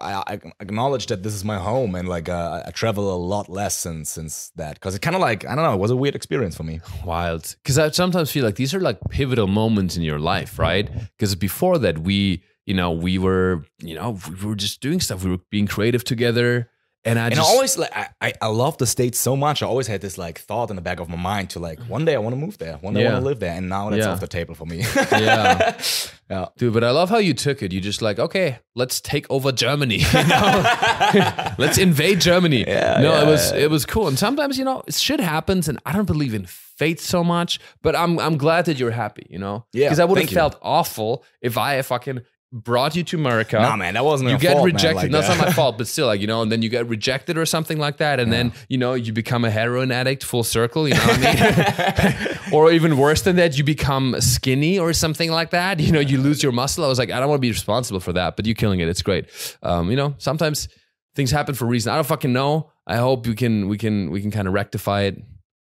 I, I acknowledge that this is my home, and like uh, I travel a lot less since since that because it kind of like I don't know, it was a weird experience for me. wild because i sometimes feel like these are like pivotal moments in your life right because before that we you know we were you know we were just doing stuff we were being creative together and i and just I always like I, I love the states so much. I always had this like thought in the back of my mind to like one day I want to move there, one day I want to live there, and now that's Yeah. off the table for me. Yeah. yeah. dude but i love how you took it you just like okay let's take over germany you know? let's invade germany Yeah, no it was yeah. it was cool and sometimes you know shit happens and i don't believe in fate so much but i'm i'm glad that you're happy you know Yeah, because i would have felt awful if i fucking brought you to america Nah, man, that wasn't you your get fault, man, rejected. like no, not my fault, but still, like you know, and then you get rejected or something like that, and then you know you become a heroin addict, full circle. You know what I mean? or even worse than that, you become skinny or something like that. You know, you lose your muscle. I was like, I don't want to be responsible for that, but you're killing it. It's great. Um, you know, sometimes things happen for a reason. I don't fucking know. I hope we can we can we can kind of rectify it.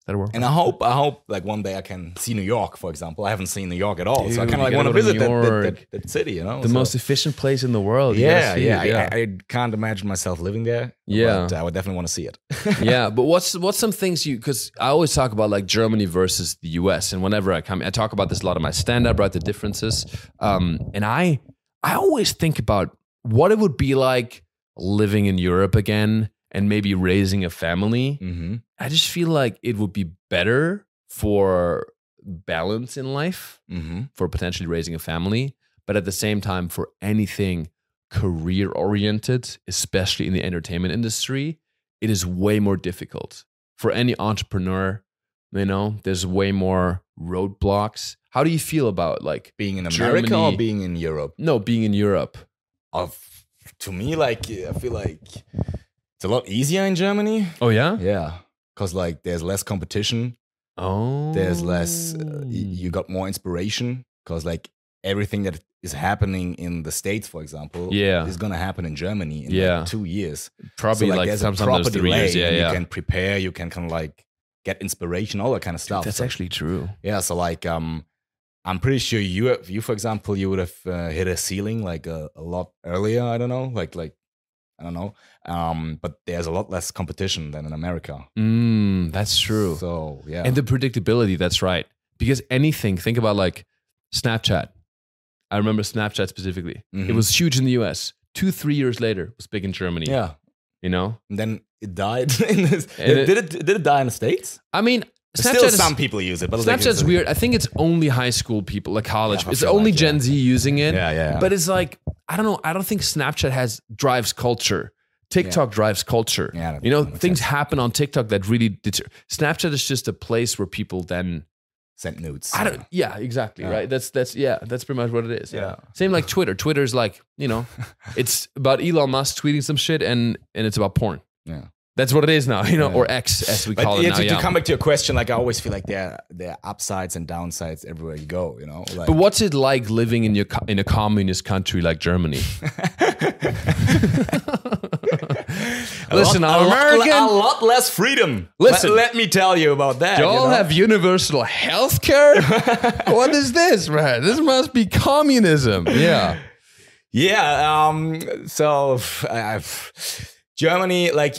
That'll work. And I hope I hope like one day I can see New York, for example. I haven't seen New York at all, so I kind of like want to gotta go to visit that, that, that, that city. You know, the so- most efficient place in the world. Yeah, yeah, it, yeah. I, I, can't imagine myself living there. Yeah. but I would definitely want to see it. yeah, but what's what's some things you because I always talk about like Germany versus the U.S. and whenever I come, I talk about this a lot in my stand up, right? The differences, um, and I I always think about what it would be like living in Europe again and maybe raising a family. Mm-hmm. I just feel like it would be better for balance in life, Mm-hmm. for potentially raising a family, but at the same time, for anything career oriented, especially in the entertainment industry, it is way more difficult. For any entrepreneur, you know, there's way more roadblocks. How do you feel about like, Being in America or being in Europe? no, being in Europe? Of to me, like I feel like it's a lot easier in Germany. Oh, yeah? Yeah, because like there's less competition. Oh. There's less. Uh, you got more inspiration because like everything that is happening in the states, for example, Yeah. is gonna happen in Germany in Yeah. like two years. Probably so, like, there's some, a proper delay. years. Yeah, yeah. You can prepare. You can kind of like get inspiration, all that kind of stuff. That's So- actually true. Yeah, so like um I'm pretty sure you you for example you would have uh, hit a ceiling like a, a lot earlier, I don't know, like like I don't know. Um but there's a lot less competition than in America. Mm, that's true. So, yeah. And the predictability, that's right. Because anything, think about like Snapchat. I remember Snapchat specifically. It Mhm. was huge in the US. Two, three years later, it was big in Germany. yeah. You know? And then it died in this, it- did it did it die in the states? I mean, Snapchat Still is, some people use it, but Snapchat's it's- weird. I think it's only high school people, like college. Yeah, it's only like, Gen yeah. Z using it. Yeah, yeah. But it's like, I don't know. I don't think Snapchat has drives culture. TikTok drives culture. Yeah, you know, things sense. happen on TikTok that really deter. Snapchat is just a place where people then sent nudes. I don't. Yeah, exactly. Yeah. Right. That's that's yeah. That's pretty much what it is. Yeah. Yeah. Same like Twitter. Twitter's like you know, it's about Elon Musk tweeting some shit and and it's about porn. Yeah. That's what it is now. You know, Yeah. or X as we But call yeah, it now. to, yeah. to come back to your question, like I always feel like there there are upsides and downsides everywhere you go. You know, like but what's it like living in your in a communist country like Germany? Listen, a lot, I'm a lot- American. a lot less freedom. Listen. let, let me tell you about that. Y'all you know? have universal health care? what is this, man? This must be communism. Yeah. Yeah. Um. So I've Germany, like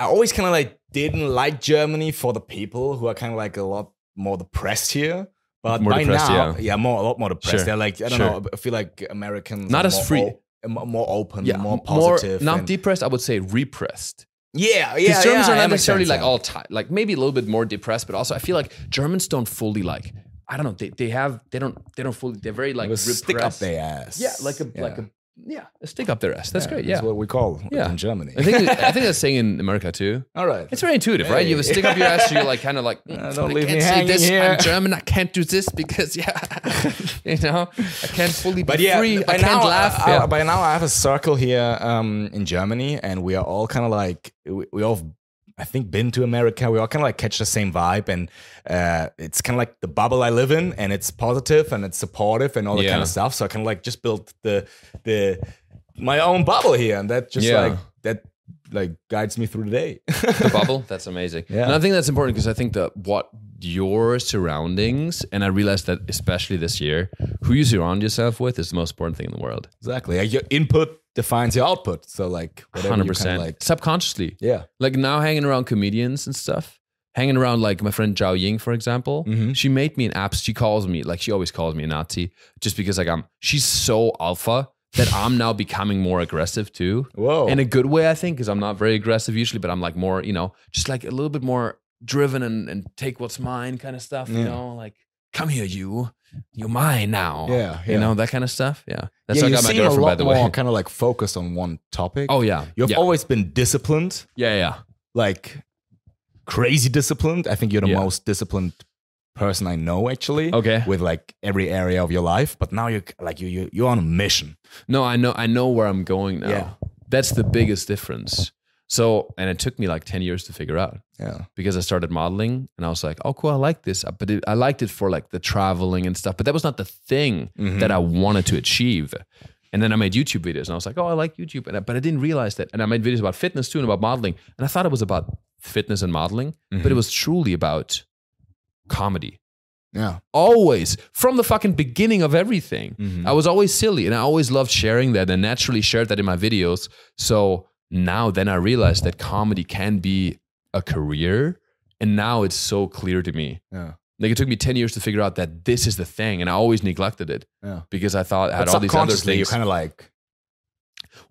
I always kind of like didn't like Germany for the people who are kind of like a lot more depressed here. But More by depressed, now, yeah. more a lot more depressed. Sure. They're like I don't Sure. know. I feel like Americans Not as more free. more more open, Yeah. more positive. not and- depressed, I would say repressed. Yeah, yeah. Because Germans yeah, are not necessarily sense, like yeah. all ti like maybe a little bit more depressed, but also I feel like Germans don't fully like I don't know they, they have they don't they don't fully they're very like a stick up their ass. yeah like a like a yeah a stick up their ass that's great yeah That's what we call Yeah. in Germany. I think I think that's saying in America too. All right. It's very intuitive, right? You have a stick up your ass, so you're like kind of like, Uh, "Mm, don't I leave can't me hanging this. Here. I'm German. I can't do this because yeah, you know, I can't fully be yeah, free. by I can't now, laugh. I, yeah. By now I have a circle here um, in Germany, and we are all kind of like we, we all, I think, been to America. We all kind of like catch the same vibe, and uh, it's kind of like the bubble I live in, and it's positive and it's supportive and all that kind of stuff. So I kind of like just built the the my own bubble here, and that just Yeah. like that like guides me through the day. the bubble. That's amazing. Yeah. And I think that's important because I think that what your surroundings, and I realized that especially this year, who you surround yourself with is the most important thing in the world. exactly, Like, your input defines your output. So like hundred percent, like, Subconsciously, yeah, like now hanging around comedians and stuff. Hanging around like my friend Jiaoying, for example, Mhm. she made me an app. She calls me like she always calls me a Nazi, just because like I'm. She's so alpha that I'm now becoming more aggressive too. whoa, in a good way, I think, because I'm not very aggressive usually, but I'm like more, you know, just like a little bit more driven and, and take what's mine kind of stuff, you know, like come here, you, you're mine now. Yeah, you know that kind of stuff. Yeah, that's yeah, how I got my girlfriend, a lot by the way. more kind of like focused on one topic. Oh yeah, You've yeah. always been disciplined, yeah, yeah. like crazy disciplined. I think you're the Yeah. most disciplined person I know, actually. Okay. With like every area of your life, but now you're like you you you're on a mission. No, I know, I know where I'm going now. Yeah. That's the biggest difference. So, and it took me like ten years to figure out. Yeah. because I started modeling and I was like, oh, cool, I like this. But it, I liked it for like the traveling and stuff. But that was not the thing Mm-hmm. that I wanted to achieve. And then I made YouTube videos and I was like, oh, I like YouTube. And I- but I didn't realize that. And I made videos about fitness too and about modeling. And I thought it was about fitness and modeling, but Mm-hmm. it was truly about comedy. Yeah. Always from the fucking beginning of everything. Mm-hmm. I was always silly and I always loved sharing that and naturally shared that in my videos. So now then I realized that comedy can be a career. And now it's so clear to me. Yeah. Like it took me 10 years to figure out that this is the thing. And I always neglected it Yeah. because I thought I had But all these other things. you're kind of like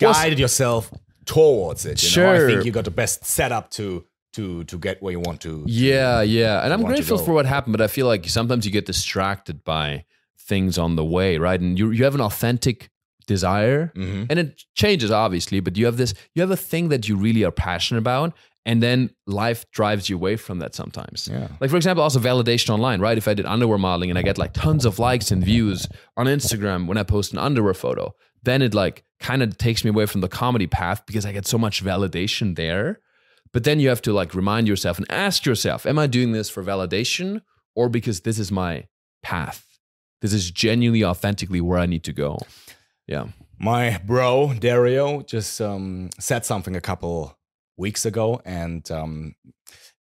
Well, guided yourself towards it. You know? I Sure. think you got the best setup to to to get where you want to. Yeah, yeah. And I'm grateful for what happened, but I feel like sometimes you get distracted by things on the way, right? And you you have an authentic desire Mhm. and it changes obviously, but you have this you have a thing that you really are passionate about and then life drives you away from that sometimes. Yeah. Like for example, also validation online, right? If I did underwear modeling and I get like tons of likes and views on Instagram when I post an underwear photo, then it like kind of takes me away from the comedy path because I get so much validation there. But then you have to like remind yourself and ask yourself, am I doing this for validation or because this is my path? This is genuinely authentically where I need to go. Yeah. My bro Dario just um, said something a couple weeks ago, and um,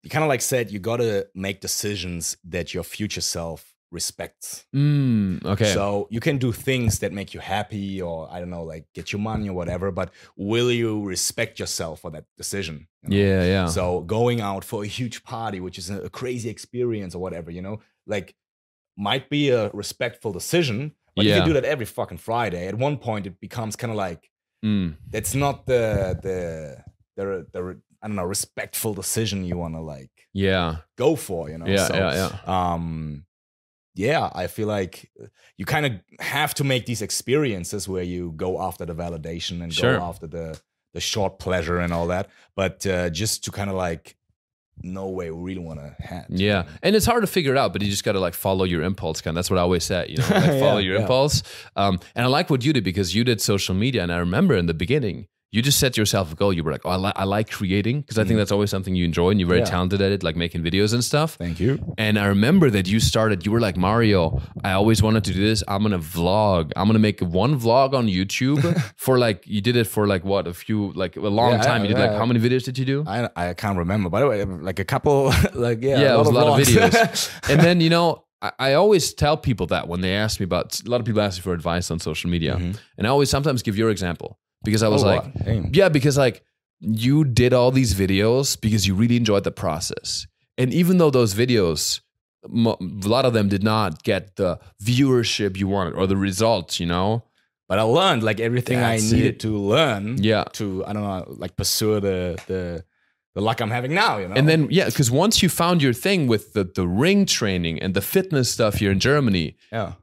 he kind of like said you got to make decisions that your future self respects. Mm, okay. So you can do things that make you happy, or I don't know, like get you money or whatever. But will you respect yourself for that decision? you know? yeah, yeah. So going out for a huge party, which is a crazy experience or whatever, you know, like might be a respectful decision. But if you do that every fucking Friday, at one point it becomes kind of like Mm, that's not the the the the I don't know respectful decision you want to like yeah. go for, you know. Yeah, so, yeah, yeah. Um, yeah, I feel like you kind of have to make these experiences where you go after the validation and Sure. go after the the short pleasure and all that, but uh, just to kind of like know way we really want to head. Yeah, and it's hard to figure it out, but you just got to like follow your impulse. Kind, that's what I always say. You know, like follow Yeah, your yeah. impulse. Um, and I like what you did because you did social media, and I remember in the beginning. You just set yourself a goal. You were like, "Oh, I, li- I like creating because I think that's always something you enjoy, and you're very Mm. Yeah. talented at it, like making videos and stuff." Thank you. And I remember that you started. You were like, "Mario, I always wanted to do this. I'm gonna vlog. I'm gonna make one vlog on YouTube for like you did it for like what a few like a long Yeah, time. You did like yeah. how many videos did you do? I I can't remember. By the way, like a couple, like yeah, yeah, it was a lot of vlogs. videos. and then you know, I, I always tell people that when they ask me about a lot of people ask me for advice on social media, and I always sometimes give your example because I was. Oh, like, wow. Yeah, because like you did all these videos because you really enjoyed the process, and even though those videos. A lot of them did not get the viewership you wanted or the results, you know. But I learned like everything That's I needed it. to learn. Yeah. To I don't know, like pursue the the the luck I'm having now. You know. And then yeah, because once you found your thing with the the ring training and the fitness stuff here in Germany, yeah.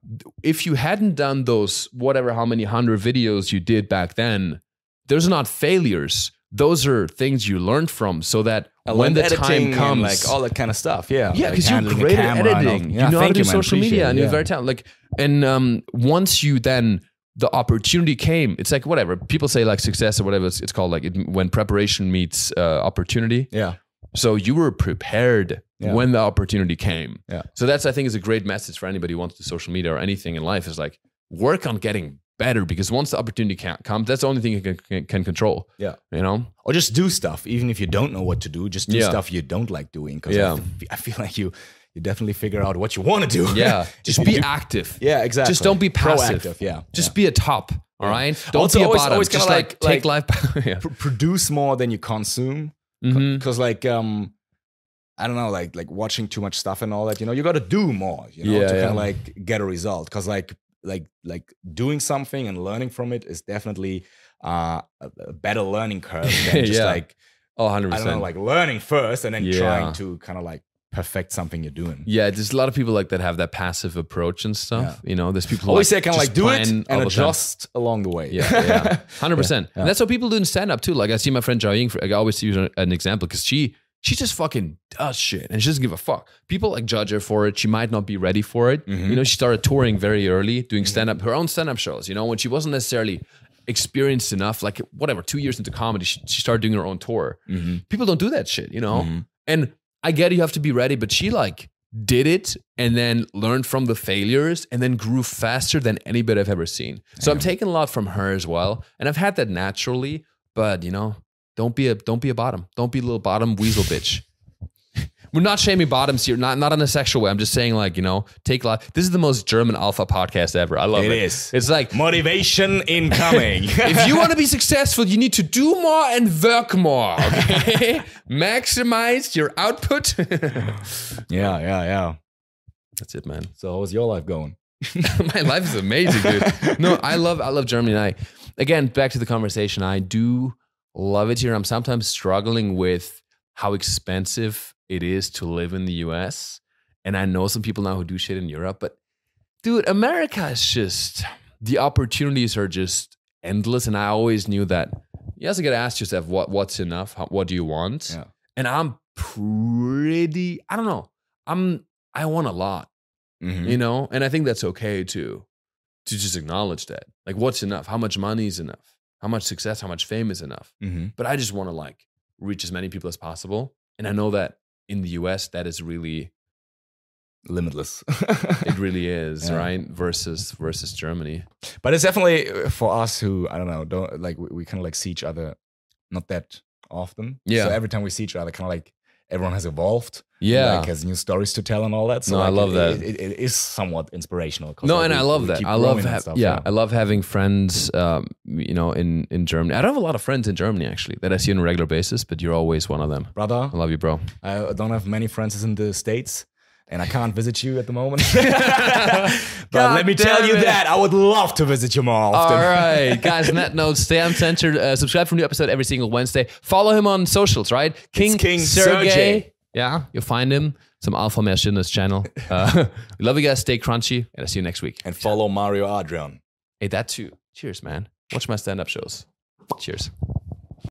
if you hadn't done those whatever how many hundred videos you did back then, those are not failures. Those are things you learned from, so that when the time comes, like all that kind of stuff. Yeah. yeah, like because you're great at editing. Yeah, you know how to do you, social media, it. and you're very talented. Like, and um, once you then the opportunity came, it's like whatever people say, like success or whatever it's, it's called, like it, when preparation meets uh, opportunity. Yeah. So you were prepared Yeah. when the opportunity came. Yeah. So that's I think is a great message for anybody who wants to do social media or anything in life is like work on getting better because once the opportunity can comes, that's the only thing you can, can, can control. Yeah. You know? Or just do stuff, even if you don't know what to do. Just do Yeah. stuff you don't like doing. Because Yeah. I feel like you you definitely figure out what you want to do. Yeah. Just be do- active. Yeah, exactly. Just don't be passive. Proactive. Yeah. Just be a top. All right. Don't Also, be a always- bottom. always Just like, like- take life. yeah. Pr- produce more than you consume. Because like um, I don't know, like like watching too much stuff and all that. You know, you got to do more. You know, Yeah, to yeah. kind of like get a result. Because like like like doing something and learning from it is definitely uh, a, better learning curve than just Yeah. like Oh, 100%. I don't know, like learning first and then Yeah. trying to kind of like perfect something you're doing. yeah, there's a lot of people like that have that passive approach and stuff. You know, there's people Always say like, kind of just like do it and adjust along the way. Yeah, yeah, hundred percent. And that's what people do in stand up too. Like I see my friend Jiaoying. for- I always use an example because she she just fucking does shit and she doesn't give a fuck. People like judge her for it. She might not be ready for it. Mm-hmm. You know, she started touring very early, doing stand up, her own stand up shows. You know, when she wasn't necessarily experienced enough, like whatever, two years into comedy, she, she started doing her own tour. Mm-hmm. People don't do that shit. You know, and I get you have to be ready, but she like did it and then learned from the failures and then grew faster than anybody I've ever seen. So I'm taking a lot from her as well. And I've had that naturally, but you know, don't be a don't be a bottom. Don't be a little bottom weasel bitch. We're not shaming bottoms here, not not in a sexual way. I'm just saying, like, you know, take a lot. This is the most German alpha podcast ever. I love it. It is. It's like Motivation incoming. if you want to be successful, you need to do more and work more. Okay, maximize your output. yeah, yeah, yeah. That's it, man. So how's your life going? My life is amazing, dude. No, I love I love Germany. And I again, back to the conversation. I do love it here. I'm sometimes struggling with how expensive it is to live in the US. And I know some people now who do shit in Europe, but dude, America is just the opportunities are just endless. And I always knew that you also got to ask yourself what what's enough, how, what do you want? Yeah. And I'm pretty, I don't know, I'm I want a lot, Mhm. you know, and I think that's okay too, to just acknowledge that. Like, what's enough? How much money is enough? How much success? How much fame is enough? Mhm. But I just want to like reach as many people as possible. And I know that in the US, that is really Limitless. it really is Yeah. right versus versus Germany. but it's definitely uh, for us who I don't know, don't like we, we kind of like see each other not that often. Yeah. So every time we see each other, kind of like everyone has evolved. Yeah. Like has new stories to tell and all that. So No, I love it- that. It, it is somewhat inspirational. no, like, and we- I love that. I love ha- stuff, yeah, I love having friends. Um, you know, in in Germany. I don't have a lot of friends in Germany actually that I see on a regular basis, but you're always one of them. Brother, I love you, bro. I don't have many friends in the States. And I can't visit you at the moment. but God let me tell you it. that I would love to visit you more often. right, guys. On that note, stay uncensored. Uh, subscribe for a new episode every single Wednesday. Follow him on socials, right? King, King Sergej. Sergej. Yeah, you'll find him. Some Alpha Male Shit in this channel. Uh, we love you guys. Stay crunchy, and I'll see you next week. And follow Mario Adrion. Hey, that too. Cheers, man. Watch my stand-up shows. Cheers.